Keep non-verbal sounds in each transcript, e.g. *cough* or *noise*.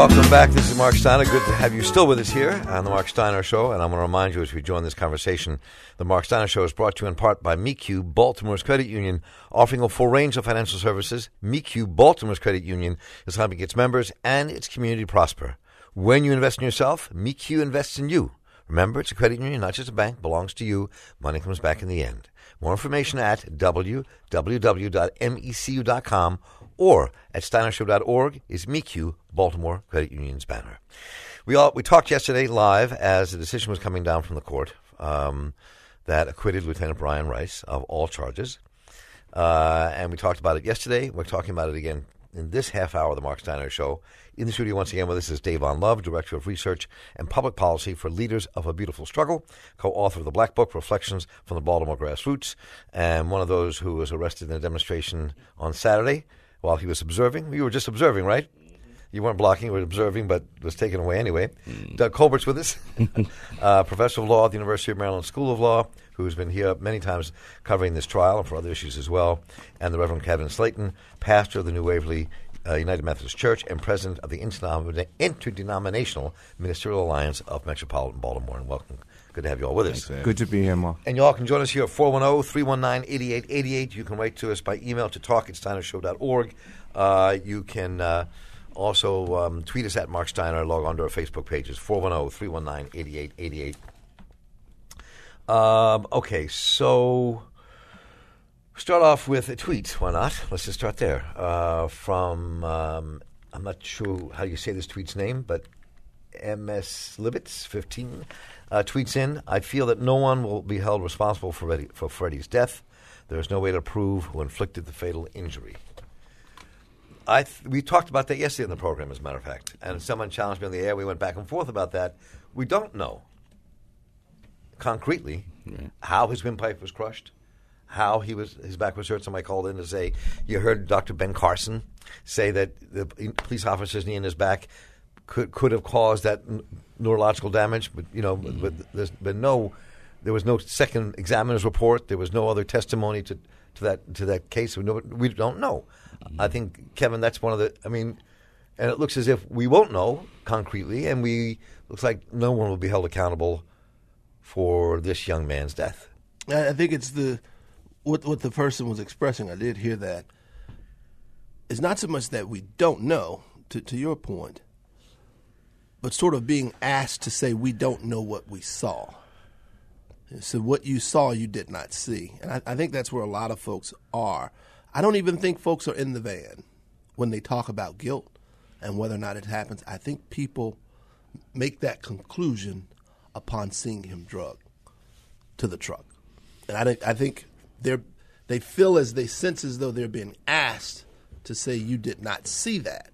Welcome back. This is Marc Steiner. Good to have you still with us here on the Marc Steiner Show. And I'm going to remind you as we join this conversation, the Marc Steiner Show is brought to you in part by MECU, Baltimore's credit union, offering a full range of financial services. MECU, Baltimore's credit union, is helping its members and its community prosper. When you invest in yourself, MECU invests in you. Remember, it's a credit union, not just a bank. Belongs to you. Money comes back in the end. More information at www.mecu.com or at steinershow.org is MECU, Baltimore Credit Union's banner. We all we talked yesterday live as the decision was coming down from the court um, that acquitted Lieutenant Brian Rice of all charges, uh, and we talked about it yesterday. We're talking about it again in this half hour of the Marc Steiner Show. In the studio once again with us is Dave Dayvon Love, Director of Research and Public Policy for Leaders of a Beautiful Struggle, co-author of the Black Book, Reflections from the Baltimore Grassroots, and one of those who was arrested in a demonstration on Saturday while he was observing. You were just observing, right? You weren't blocking, you were observing, but was taken away anyway. Mm. Doug Colbert's with us, *laughs* uh, professor of law at the University of Maryland School of Law, who's been here many times covering this trial and for other issues as well, and the Reverend Kevin Slayton, pastor of the New Waverly uh, United Methodist Church and president of the Interdenominational Ministerial Alliance of Metropolitan Baltimore. And welcome. Good to have you all with us. Good to be here, Marc. And you all can join us here at 410 319 8888. You can write to us by email to talk at steinershow.org. Uh, you can uh, also um, tweet us at Marc Steiner, log on to our Facebook pages 410 319 8888. Um, okay, so start off with a tweet. Why not? Let's just start there. Uh, from, um, I'm not sure how you say this tweet's name, but MS Libitz, 15 uh, tweets in I feel that no one will be held responsible for, Reddy, for Freddie's death. There is no way to prove who inflicted the fatal injury. I th- we talked about that yesterday in the program, as a matter of fact. And someone challenged me on the air. We went back and forth about that. We don't know concretely right. how his windpipe was crushed, how he was his back was hurt. Somebody called in to say you heard Dr. Ben Carson say that the police officer's knee in his back could could have caused that n- neurological damage, but you know, mm-hmm. but there's been no there was no second examiner's report. There was no other testimony to, to that to that case. We, know, we don't know. I think Kevin, that's one of the. I mean, and it looks as if we won't know concretely, and we looks like no one will be held accountable for this young man's death. I think it's the what what the person was expressing. I did hear that. It's not so much that we don't know. To to your point, but sort of being asked to say we don't know what we saw. So what you saw, you did not see, and I, I think that's where a lot of folks are. I don't even think folks are in the van when they talk about guilt and whether or not it happens. I think people make that conclusion upon seeing him drug to the truck, and I I think they're they feel as they sense as though they're being asked to say you did not see that.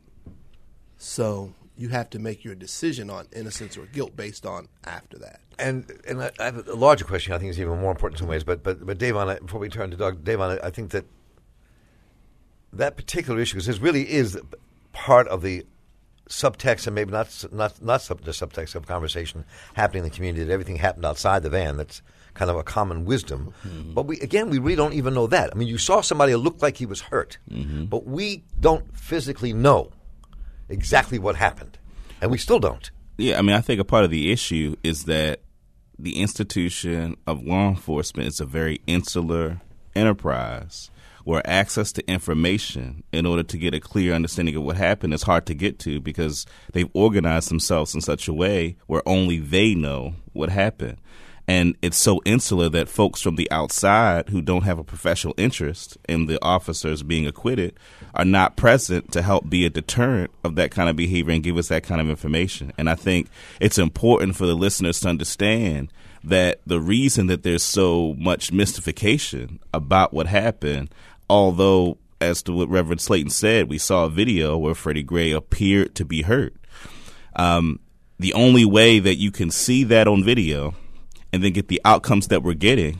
So you have to make your decision on innocence or guilt based on after that. And and I have a larger question. I think is even more important in some ways. But but but Dayvon, before we turn to Doug, Dayvon, I think that that particular issue, because this really is part of the subtext and maybe not not not sub, the subtext of conversation happening in the community that everything happened outside the van. That's kind of a common wisdom. Mm-hmm. But we again we really don't even know that. I mean, you saw somebody who looked like he was hurt, mm-hmm. but we don't physically know exactly what happened, and we still don't. Yeah, I mean, I think a part of the issue is that the institution of law enforcement is a very insular enterprise where access to information in order to get a clear understanding of what happened is hard to get to because they've organized themselves in such a way where only they know what happened. And it's so insular that folks from the outside who don't have a professional interest in the officers being acquitted are not present to help be a deterrent of that kind of behavior and give us that kind of information. And I think it's important for the listeners to understand that the reason that there's so much mystification about what happened although, as to what Reverend Slayton said, we saw a video where Freddie Gray appeared to be hurt. Um, the only way that you can see that on video and then get the outcomes that we're getting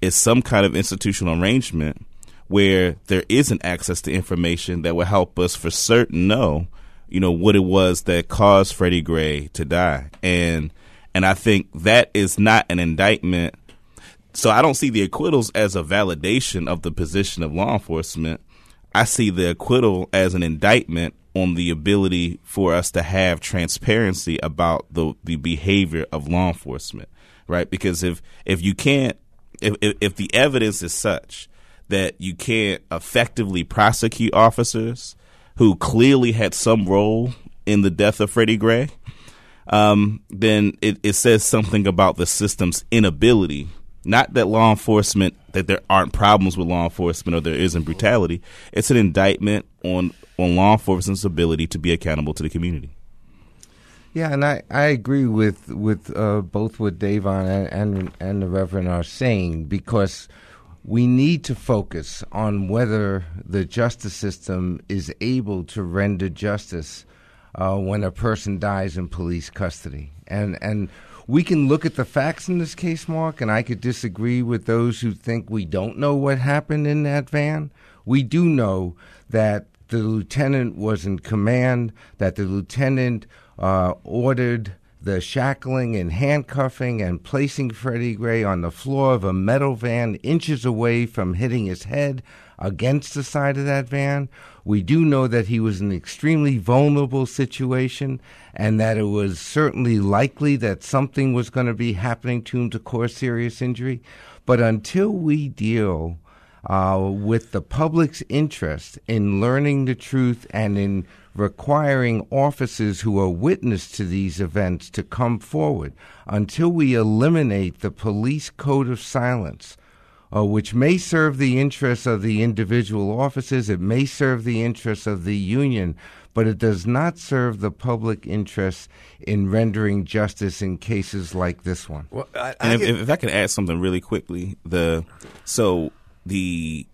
is some kind of institutional arrangement where there isn't access to information that will help us for certain know, you know, what it was that caused Freddie Gray to die. And and I think that is not an indictment so I don't see the acquittals as a validation of the position of law enforcement. I see the acquittal as an indictment on the ability for us to have transparency about the the behavior of law enforcement, right? Because if if you can't if if, the evidence is such that you can't effectively prosecute officers who clearly had some role in the death of Freddie Gray, um, then it, it says something about the system's inability. Not that law enforcement that there aren't problems with law enforcement or there isn't brutality. It's an indictment on on law enforcement's ability to be accountable to the community. Yeah, and I, I agree with with uh, both what Dayvon and, and and the Reverend are saying because we need to focus on whether the justice system is able to render justice uh, when a person dies in police custody, and and we can look at the facts in this case, Marc, and I could disagree with those who think we don't know what happened in that van. We do know that the lieutenant was in command, that the lieutenant uh, ordered the shackling and handcuffing and placing Freddie Gray on the floor of a metal van inches away from hitting his head against the side of that van. We do know that he was in an extremely vulnerable situation and that it was certainly likely that something was going to be happening to him to cause serious injury. But until we deal uh, with the public's interest in learning the truth and in requiring officers who are witness to these events to come forward until we eliminate the police code of silence, uh, which may serve the interests of the individual officers, it may serve the interests of the union, but it does not serve the public interest in rendering justice in cases like this one. Well, I, I And if, if I could add something really quickly, the so the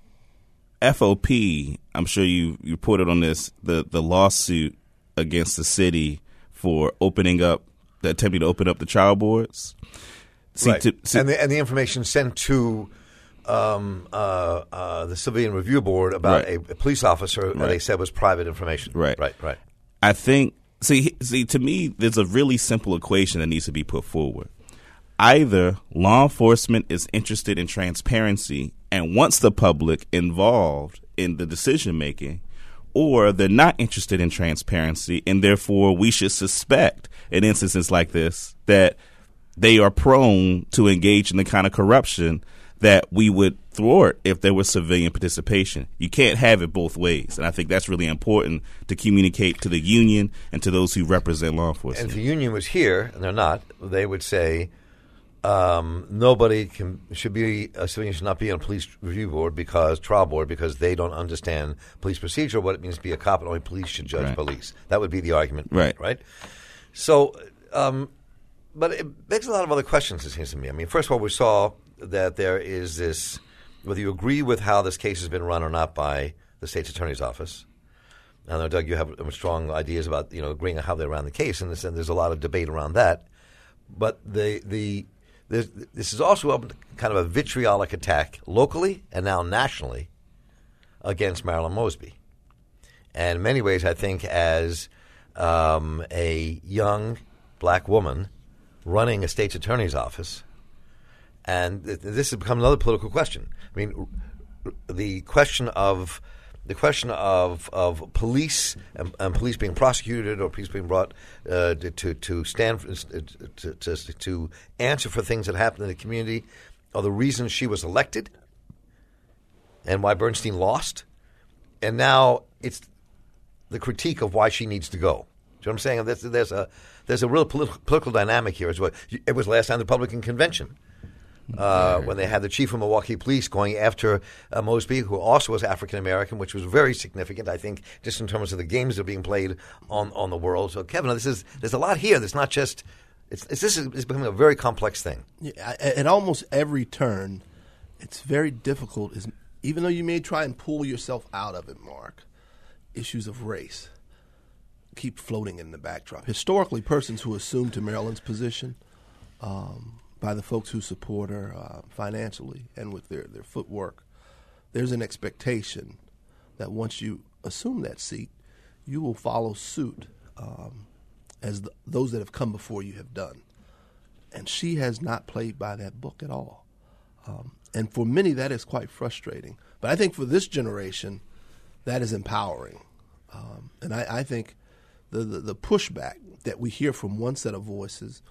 FOP, I'm sure you you reported on this, the the lawsuit against the city for opening up, the attempting to open up the trial boards. Right. to- see- and the and the information sent to um, uh, uh, the civilian review board about Right. a, a police officer that they said was private information. Right. right, right. I think see see to me there's a really simple equation that needs to be put forward. Either law enforcement is interested in transparency and wants the public involved in the decision making or they're not interested in transparency and therefore we should suspect in instances like this that they are prone to engage in the kind of corruption that we would thwart if there was civilian participation. You can't have it both ways. And I think that's really important to communicate to the union and to those who represent law And enforcement. if the union was here, and they're not, they would say um, nobody can should be a civilian should not be on a police review board because trial board because they don't understand police procedure, what it means to be a cop, and only police should judge Right. police. That would be the argument, Right. Right. So, um, but it begs a lot of other questions. It seems to me. I mean, first of all, we saw that there is this. Whether you agree with how this case has been run or not by the state's attorney's office, I know, Doug, you have um, strong ideas about you know agreeing on how they ran the case, and there's a lot of debate around that. But the the this is also kind of a vitriolic attack locally and now nationally against Marilyn Mosby. And in many ways, I think as um, a young black woman running a state's attorney's office, and th- this has become another political question. I mean, r- the question of the question of of police and, and police being prosecuted or police being brought uh, to to stand for, to, to to answer for things that happen in the community are the reasons she was elected and why Bernstein lost, and now it's the critique of why she needs to go. Do you know what I'm saying? There's, there's a there's a real politi- political dynamic here as well. It was last time the Republican convention uh, when they had the chief of Milwaukee Police going after uh, Mosby, who also was African American, which was very significant, I think, just in terms of the games that are being played on on the world. So, Kevin, this is there's a lot here. There's not just it's, it's this is it's becoming a very complex thing. Yeah, at at almost every turn, it's very difficult. Is even though you may try and pull yourself out of it, Marc, issues of race keep floating in the backdrop. Historically, persons who assumed to Marilyn's position um, by the folks who support her uh, financially and with their, their footwork, there's an expectation that once you assume that seat, you will follow suit um, as th- those that have come before you have done and she has not played by that book at all. Um, and for many, that is quite frustrating. But I think for this generation, that is empowering Um, and I, I think the, the, the pushback that we hear from one set of voices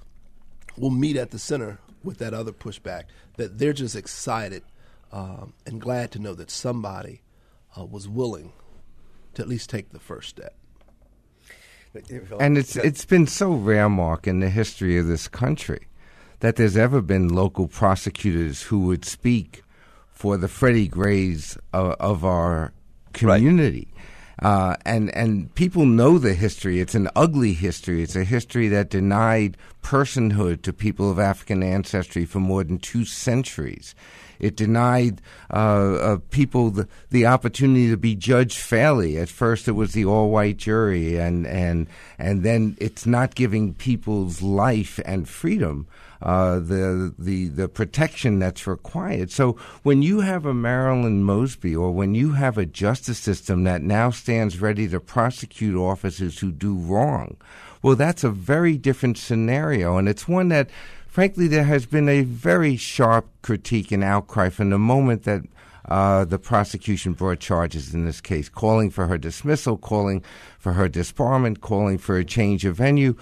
will meet at the center with that other pushback. That they're just excited um, and glad to know that somebody uh, was willing to at least take the first step. And it's it's been so rare, Marc, in the history of this country, that there's ever been local prosecutors who would speak for the Freddie Grays of, of our community. Right. Uh, and and people know the history. It's an ugly history. It's a history that denied personhood to people of African ancestry for more than two centuries. It denied uh, uh, people the, the opportunity to be judged fairly. At first, it was the all-white jury, and and and then it's not giving people's life and freedom uh, the the the protection that's required. So when you have a Marilyn Mosby, or when you have a justice system that now stands ready to prosecute officers who do wrong, well, that's a very different scenario, and it's one that frankly, there has been a very sharp critique and outcry from the moment that uh, the prosecution brought charges in this case, calling for her dismissal, calling for her disbarment, calling for a change of venue.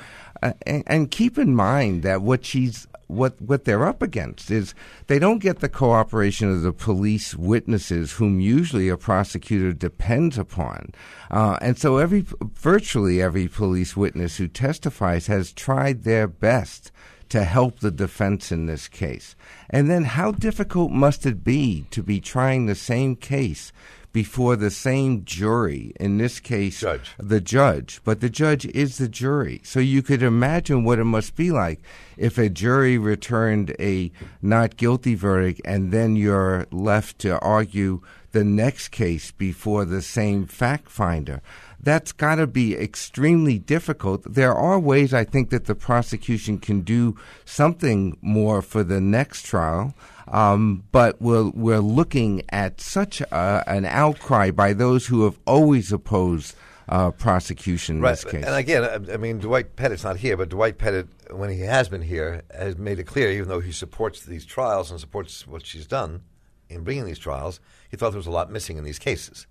Uh, and, and, keep in mind that what she's what what they're up against is they don't get the cooperation of the police witnesses, whom usually a prosecutor depends upon, uh, and so every virtually every police witness who testifies has tried their best to help the defense in this case? And then how difficult must it be to be trying the same case before the same jury, in this case, judge. the judge, but the judge is the jury. So you could imagine what it must be like if a jury returned a not guilty verdict and then you're left to argue the next case before the same fact finder that's got to be extremely difficult. There are ways I think that the prosecution can do something more for the next trial. Um, but we're we're looking at such a, an outcry by those who have always opposed uh, prosecution in right. this case. And again, I mean, Dwight Pettit's not here, but Dwight Pettit, when he has been here, has made it clear, even though he supports these trials and supports what she's done in bringing these trials, he thought there was a lot missing in these cases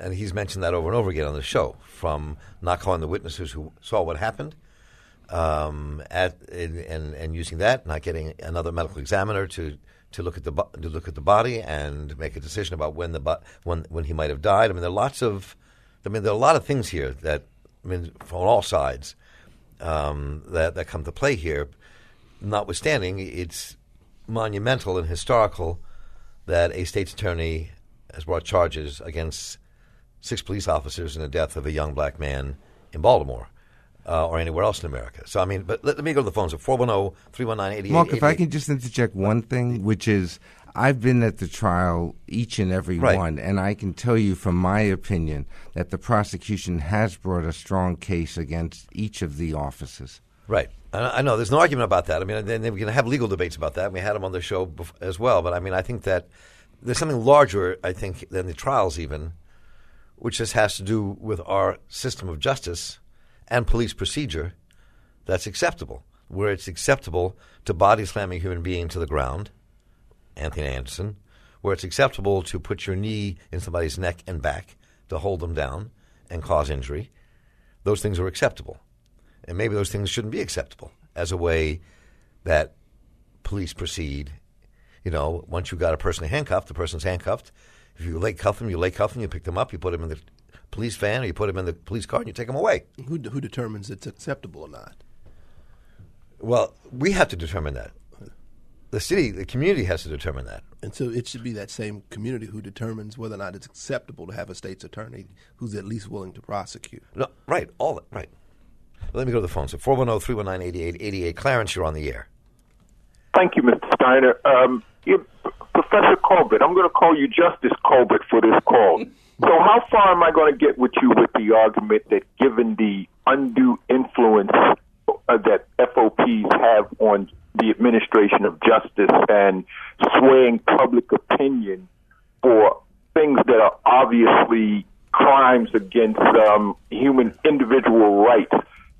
and he's mentioned that over and over again on the show, from not calling the witnesses who saw what happened, um, at and and using that, not getting another medical examiner to to look at the to look at the body and make a decision about when the when when he might have died. I mean, there are lots of, I mean, there are a lot of things here that I mean, from all sides um, that that come to play here. Notwithstanding, it's monumental and historical that a state's attorney has brought charges against six police officers in the death of a young black man in Baltimore. Uh, or anywhere else in America. So, I mean, but let, let me go to the phones at 410 319 Marc, if I can just interject one thing, which is I've been at the trial each and every right. one, and I can tell you from my opinion that the prosecution has brought a strong case against each of the officers. Right. I know there's no argument about that. I mean, then we can have legal debates about that. We had them on the show as well. But I mean, I think that there's something larger, I think, than the trials even which just has to do with our system of justice and police procedure that's acceptable, where it's acceptable to body slam a human being to the ground, Anthony Anderson, where it's acceptable to put your knee in somebody's neck and back to hold them down and cause injury. Those things are acceptable. And maybe those things shouldn't be acceptable as a way that police proceed. You know, once you've got a person handcuffed, the person's handcuffed, if you lay cuff them, you lay cuff them, you pick them up, you put them in the police van, or you put them in the police car, and you take them away. Who, who determines it's acceptable or not? Well, we have to determine that. The city, the community has to determine that. And so it should be that same community who determines whether or not it's acceptable to have a state's attorney who's at least willing to prosecute. No, right, all right. Let me go to the phone. So 410 319 8888. Clarence, you're on the air. Thank you, Mr. Steiner. Um, Professor Colbert, I'm going to call you Justice Colbert for this call. So, how far am I going to get with you with the argument that given the undue influence uh, that FOPs have on the administration of justice and swaying public opinion for things that are obviously crimes against um, human individual rights,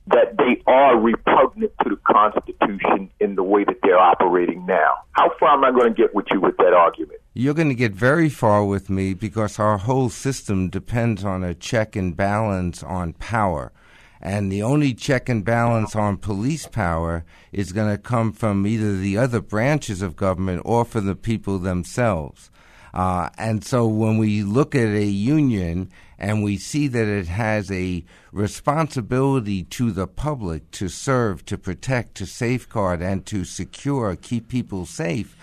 that they are repugnant to the Constitution in the way that they're operating now. How far am I going to get with you with that argument? You're going to get very far with me because our whole system depends on a check and balance on power. And the only check and balance on police power is going to come from either the other branches of government or from the people themselves. Uh, and so when we look at a union and we see that it has a responsibility to the public to serve, to protect, to safeguard, and to secure, keep people safe,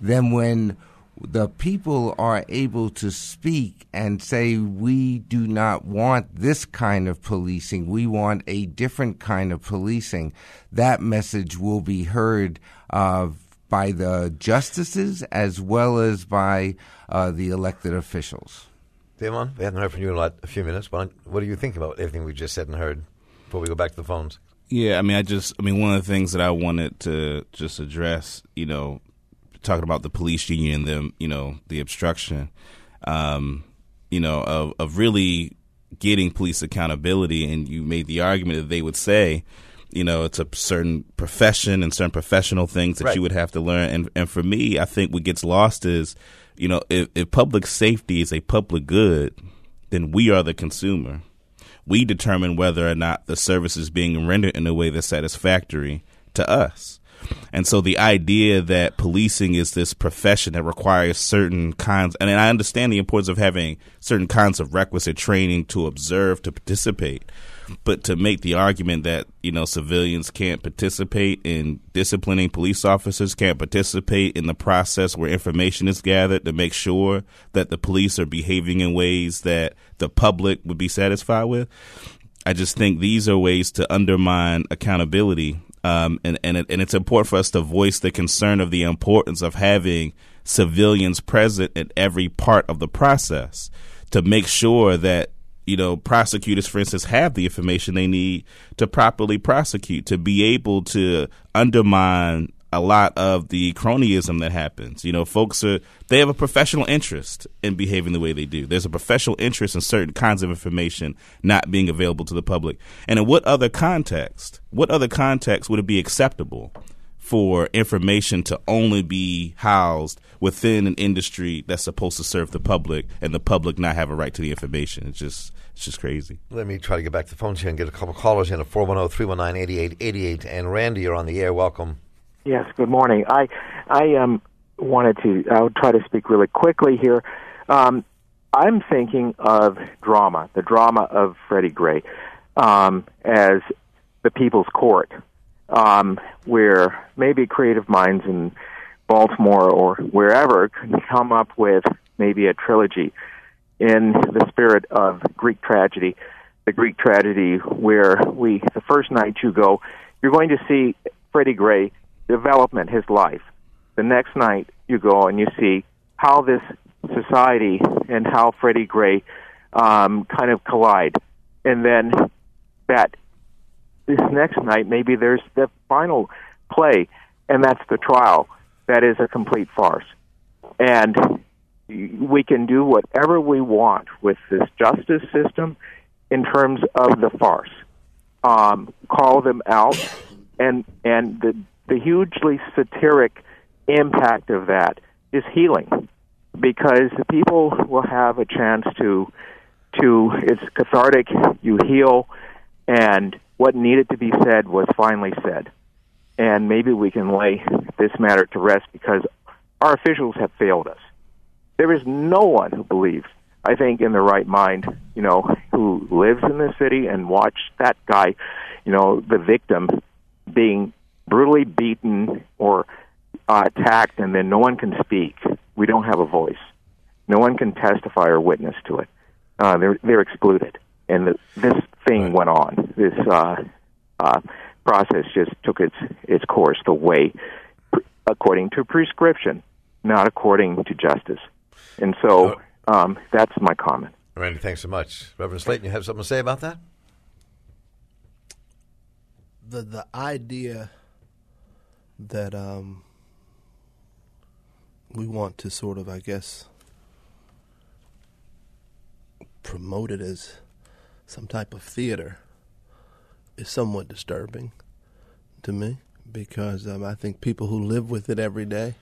then when the people are able to speak and say, we do not want this kind of policing, we want a different kind of policing, that message will be heard uh, by the justices as well as by uh, the elected officials. Dayvon, we haven't heard from you in a, a few minutes. What, what do you think about everything we just said and heard before we go back to the phones? Yeah, I mean, I just, I mean, one of the things that I wanted to just address, you know, talking about the police union and them, you know, the obstruction, um, you know, of, of really getting police accountability. And you made the argument that they would say, you know, it's a certain profession and certain professional things that Right. you would have to learn. And and for me, I think what gets lost is, you know, if, if public safety is a public good, then we are the consumer. We determine whether or not the service is being rendered in a way that's satisfactory to us. And so the idea that policing is this profession that requires certain kinds, and I understand the importance of having certain kinds of requisite training to observe, to participate, but to make the argument that, you know, civilians can't participate in disciplining police officers, can't participate in the process where information is gathered to make sure that the police are behaving in ways that the public would be satisfied with. I just think these are ways to undermine accountability, um, and and it, and it's important for us to voice the concern of the importance of having civilians present at every part of the process to make sure that you know prosecutors, for instance, have the information they need to properly prosecute, to be able to undermine a lot of the cronyism that happens. You know, folks are they have a professional interest in behaving the way they do. There's a professional interest in certain kinds of information not being available to the public. And in what other context? What other context would it be acceptable for information to only be housed within an industry that's supposed to serve the public and the public not have a right to the information? It's just it's just crazy. Let me try to get back to the phones here and get a couple callers in at 410 319 8888. And Randy, you're on the air. Welcome. Yes, good morning. I I um wanted to I'll try to speak really quickly here. Um I'm thinking of drama, the drama of Freddie Gray, um, as the People's Court, um, where maybe creative minds in Baltimore or wherever can come up with maybe a trilogy in the spirit of Greek tragedy, the Greek tragedy where we the first night you go, you're going to see Freddie Gray development, his life. The next night you go and you see how this society and how Freddie Gray um, kind of collide, and then that this next night maybe there's the final play, and that's the trial. That is a complete farce, and we can do whatever we want with this justice system in terms of the farce. Um, call them out, and and the the hugely satiric impact of that is healing, because the people will have a chance to to it's cathartic. You heal, and what needed to be said was finally said, and maybe we can lay this matter to rest because our officials have failed us. There is no one who believes, I think, in their right mind, you know, who lives in this city and watched that guy, you know, the victim being brutally beaten or uh, attacked, and then no one can speak. We don't have a voice. No one can testify or witness to it. Uh, they're they're excluded, and the, this thing went on. This uh, uh, process just took its its course the way according to prescription, not according to justice. And so um, that's my comment. Randy, thanks so much. Reverend Slayton, you have something to say about that? the the idea that um, we want to sort of, I guess, promote it as some type of theater is somewhat disturbing to me because um, I think people who live with it every day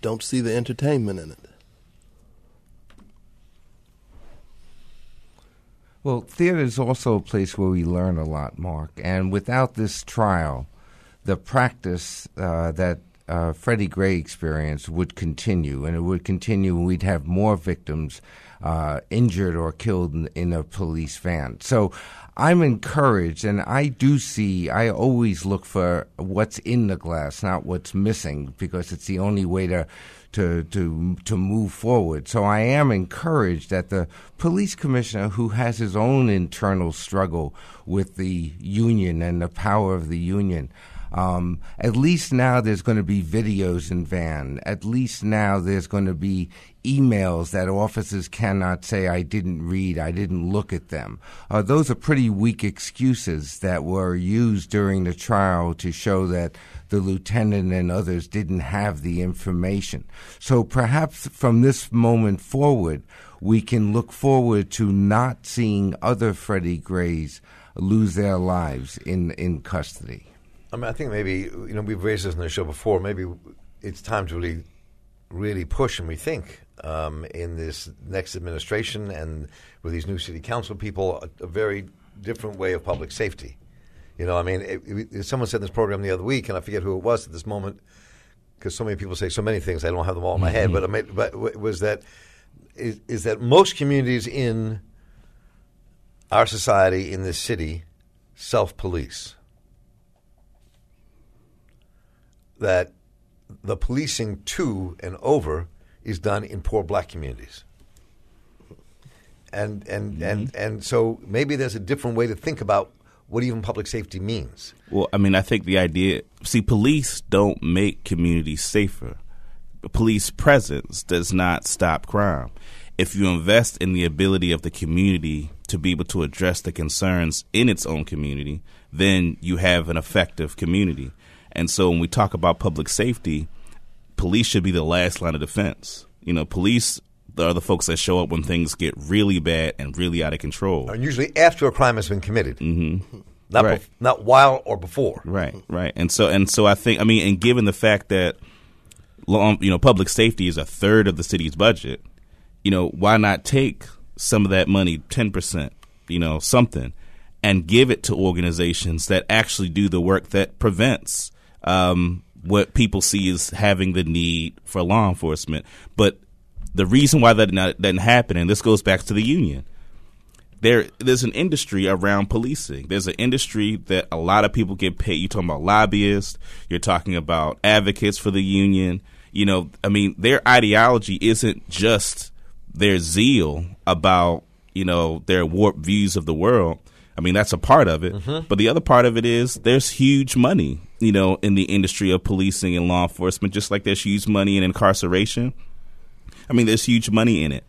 don't see the entertainment in it. Well, theater is also a place where we learn a lot, Marc. And without this trial, the practice uh, that uh, Freddie Gray experienced would continue, and it would continue, and we'd have more victims uh, injured or killed in, in, a police van. So I'm encouraged, and I do see, I always look for what's in the glass, not what's missing, because it's the only way to to to to move forward. So I am encouraged that the police commissioner, who has his own internal struggle with the union and the power of the union. Um, at least now there's going to be videos in van. At least now there's going to be emails that officers cannot say, I didn't read, I didn't look at them. Uh, those are pretty weak excuses that were used during the trial to show that the lieutenant and others didn't have the information. So perhaps from this moment forward, we can look forward to not seeing other Freddie Grays lose their lives in, in custody. I mean, I think maybe you know we've raised this in the show before. Maybe it's time to really, really push and rethink um, in this next administration and with these new city council people a, a very different way of public safety. You know, I mean, it, it, someone said in this program the other week, and I forget who it was at this moment, because so many people say so many things. I don't have them all in my head, but, I made, but was that is, is that most communities in our society in this city self police. That the policing to and over is done in poor black communities. And and, mm-hmm. and and so maybe there's a different way to think about what even public safety means. Well, I mean, I think the idea see, police don't make communities safer. Police presence does not stop crime. If you invest in the ability of the community to be able to address the concerns in its own community, then you have an effective community. And so when we talk about public safety, police should be the last line of defense. You know, police are the folks that show up when things get really bad and really out of control. And usually after a crime has been committed. Mm-hmm. Not right. bef- not while or before. Right, right. And so and so I think I mean and given the fact that long, you know public safety is a third of the city's budget, you know, why not take some of that money, 10%, you know, something and give it to organizations that actually do the work that prevents um, what people see is having the need for law enforcement. But the reason why that not, doesn't happen, and this goes back to the union, there there's an industry around policing. There's an industry that a lot of people get paid. You're talking about lobbyists. You're talking about advocates for the union. You know, I mean, their ideology isn't just their zeal about you know their warped views of the world. I mean, that's a part of it. Mm-hmm. But the other part of it is there's huge money, you know, in the industry of policing and law enforcement, just like there's huge money in incarceration. I mean, there's huge money in it.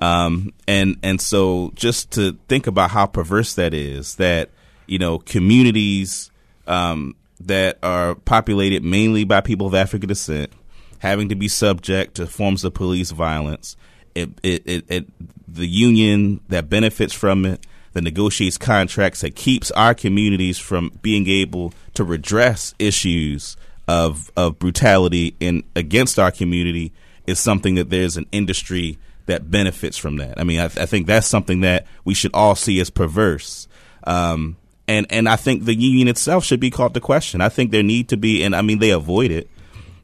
Um, and and so just to think about how perverse that is, that you know communities um, that are populated mainly by people of African descent having to be subject to forms of police violence, it, it, it, it the union that benefits from it that negotiates contracts that keeps our communities from being able to redress issues of of brutality in against our community is something that there's an industry that benefits from that. I mean, I, I think that's something that we should all see as perverse. Um, and and I think the union itself should be called to question. I think there need to be, and I mean they avoid it,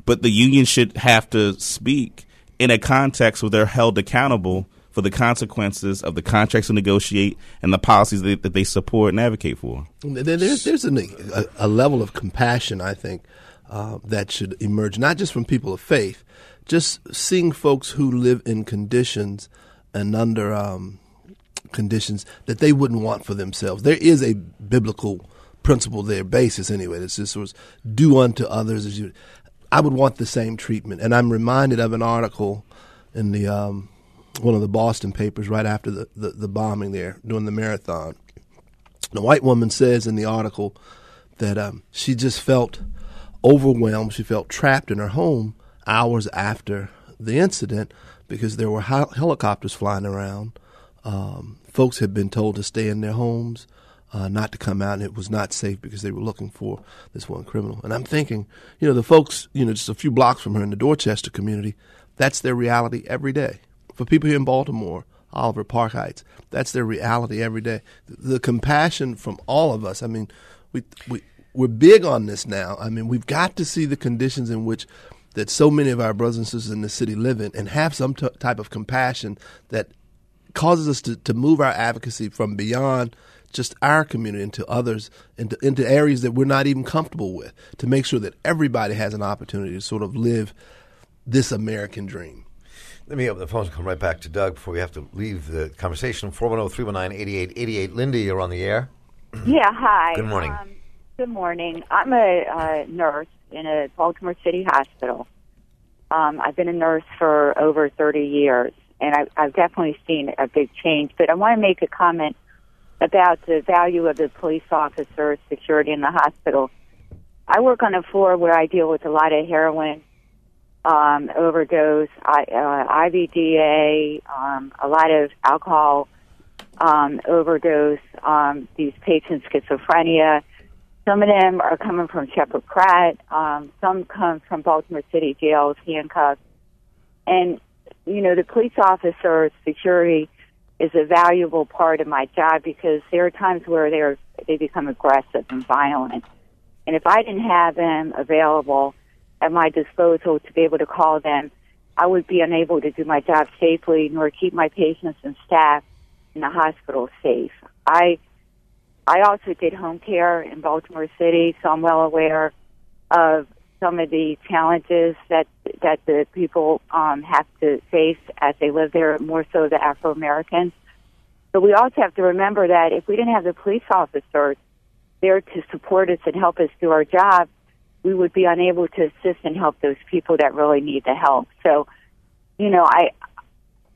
but the union should have to speak in a context where they're held accountable for the consequences of the contracts they negotiate and the policies that, that they support and advocate for. There's, there's a, a, level of compassion, I think, uh, that should emerge, not just from people of faith, just seeing folks who live in conditions and under um, conditions that they wouldn't want for themselves. There is a biblical principle there, basis anyway. It's just was do unto others as you. I would want the same treatment, and I'm reminded of an article in the um, one of the Boston papers right after the, the, the bombing there during the marathon. The white woman says in the article that um, she just felt overwhelmed. She felt trapped in her home hours after the incident because there were helicopters flying around. Um, folks had been told to stay in their homes. uh, not to come out, and it was not safe because they were looking for this one criminal. And I'm thinking, you know, the folks, you know, just a few blocks from her in the Dorchester community, that's their reality every day. For people here in Baltimore, Oliver Park Heights, that's their reality every day. The, compassion from all of us. I mean, we we we're big on this now. I mean, we've got to see the conditions in which that so many of our brothers and sisters in the city live in, and have some t- type of compassion that causes us to, to move our advocacy from beyond just our community into others, into, into areas that we're not even comfortable with, to make sure that everybody has an opportunity to sort of live this American dream. Let me open the phones and come right back to Doug before we have to leave the conversation. 410 319 8888. Lindy, you're on the air. *clears throat* Yeah, hi. Good morning. Um, good morning. I'm a uh, nurse in a Baltimore City hospital. Um, I've been a nurse for over 30 years, and I, I've definitely seen a big change. But I want to make a comment about the value of the police officer security in the hospital. I work on a floor where I deal with a lot of heroin um, overdose, I, uh, IVDA, um, a lot of alcohol um, overdose. Um, these patients schizophrenia. Some of them are coming from Sheppard Pratt. Um, some come from Baltimore City jails, handcuffed. And you know, the police officer security is a valuable part of my job because there are times where they're they become aggressive and violent. And if I didn't have them available at my disposal to be able to call them, I would be unable to do my job safely nor keep my patients and staff in the hospital safe. I I also did home care in Baltimore City, so I'm well aware of some of the challenges that that the people um, have to face as they live there, more so the Afro Americans. But we also have to remember that if we didn't have the police officers there to support us and help us do our job, we would be unable to assist and help those people that really need the help. So, you know, I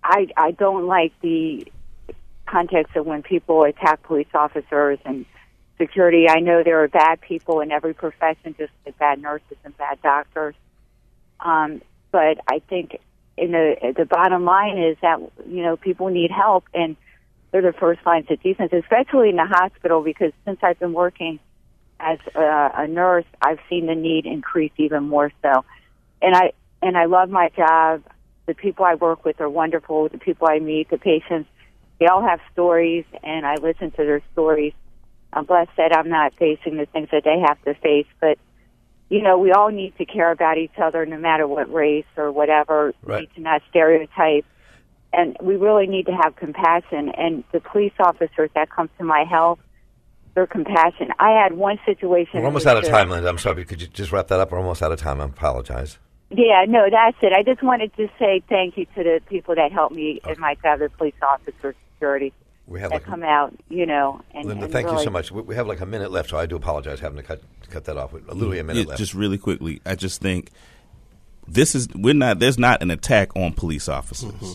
I I don't like the context of when people attack police officers and security. I know there are bad people in every profession, just like bad nurses and bad doctors. Um, but I think in the the bottom line is that you know people need help and they're the first lines of defense, especially in the hospital because since I've been working as a, a nurse, I've seen the need increase even more so. And I and I love my job. The people I work with are wonderful. The people I meet, the patients, they all have stories, and I listen to their stories. I'm blessed that I'm not facing the things that they have to face, but you know, we all need to care about each other, no matter what race or whatever. Right. We need to not stereotype, and we really need to have compassion. And the police officers that come to my help their compassion. I had one situation. We're almost out of time, Linda. I'm sorry. Could you just wrap that up? We're almost out of time. I apologize. Yeah, no, that's it. I just wanted to say thank you to the people that helped me and my job, the police officer security We have that like come out, you know. And, Linda, and thank you so much. We we have like a minute left, so I do apologize having to cut cut that off. with Literally a minute Yeah, left. just really quickly, I just think this is we're not there's not an attack on police officers. Mm-hmm.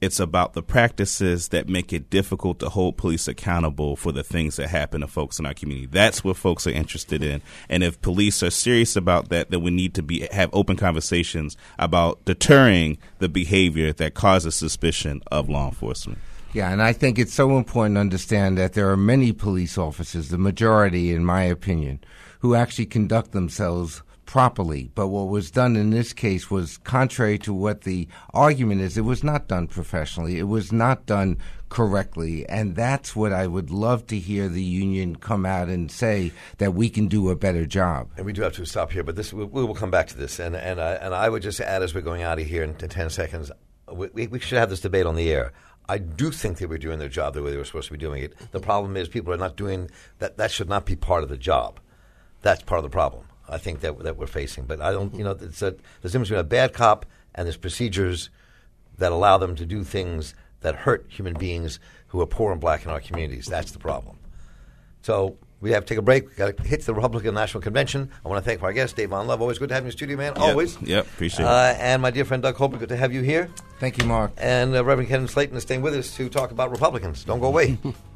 It's about the practices that make it difficult to hold police accountable for the things that happen to folks in our community. That's what folks are interested in. And if police are serious about that, then we need to be have open conversations about deterring the behavior that causes suspicion of law enforcement. Yeah, and I think it's so important to understand that there are many police officers, the majority, in my opinion, who actually conduct themselves properly. But what was done in this case was contrary to what the argument is. It was not done professionally. It was not done correctly. And that's what I would love to hear the union come out and say that we can do a better job. And we do have to stop here, but this we, will come back to this. And and I, and I would just add as we're going out of here in, in ten seconds, we, we should have this debate on the air. I do think they were doing their job the way they were supposed to be doing it. The problem is people are not doing that. That should not be part of the job. That's part of the problem. I think that that we're facing. But I don't. You know, it's a, there's a difference between a bad cop and there's procedures that allow them to do things that hurt human beings who are poor and black in our communities. That's the problem. So we have to take a break. We've got to hit the Republican National Convention. I want to thank our guest, Dayvon Love. Always good to have you in the studio, man. Always. Yep, appreciate it. Uh, and my dear friend Doug Colbert, good to have you here. Thank you, Marc. And uh, Reverend Kevin Slayton is staying with us to talk about Republicans. Don't go away. *laughs*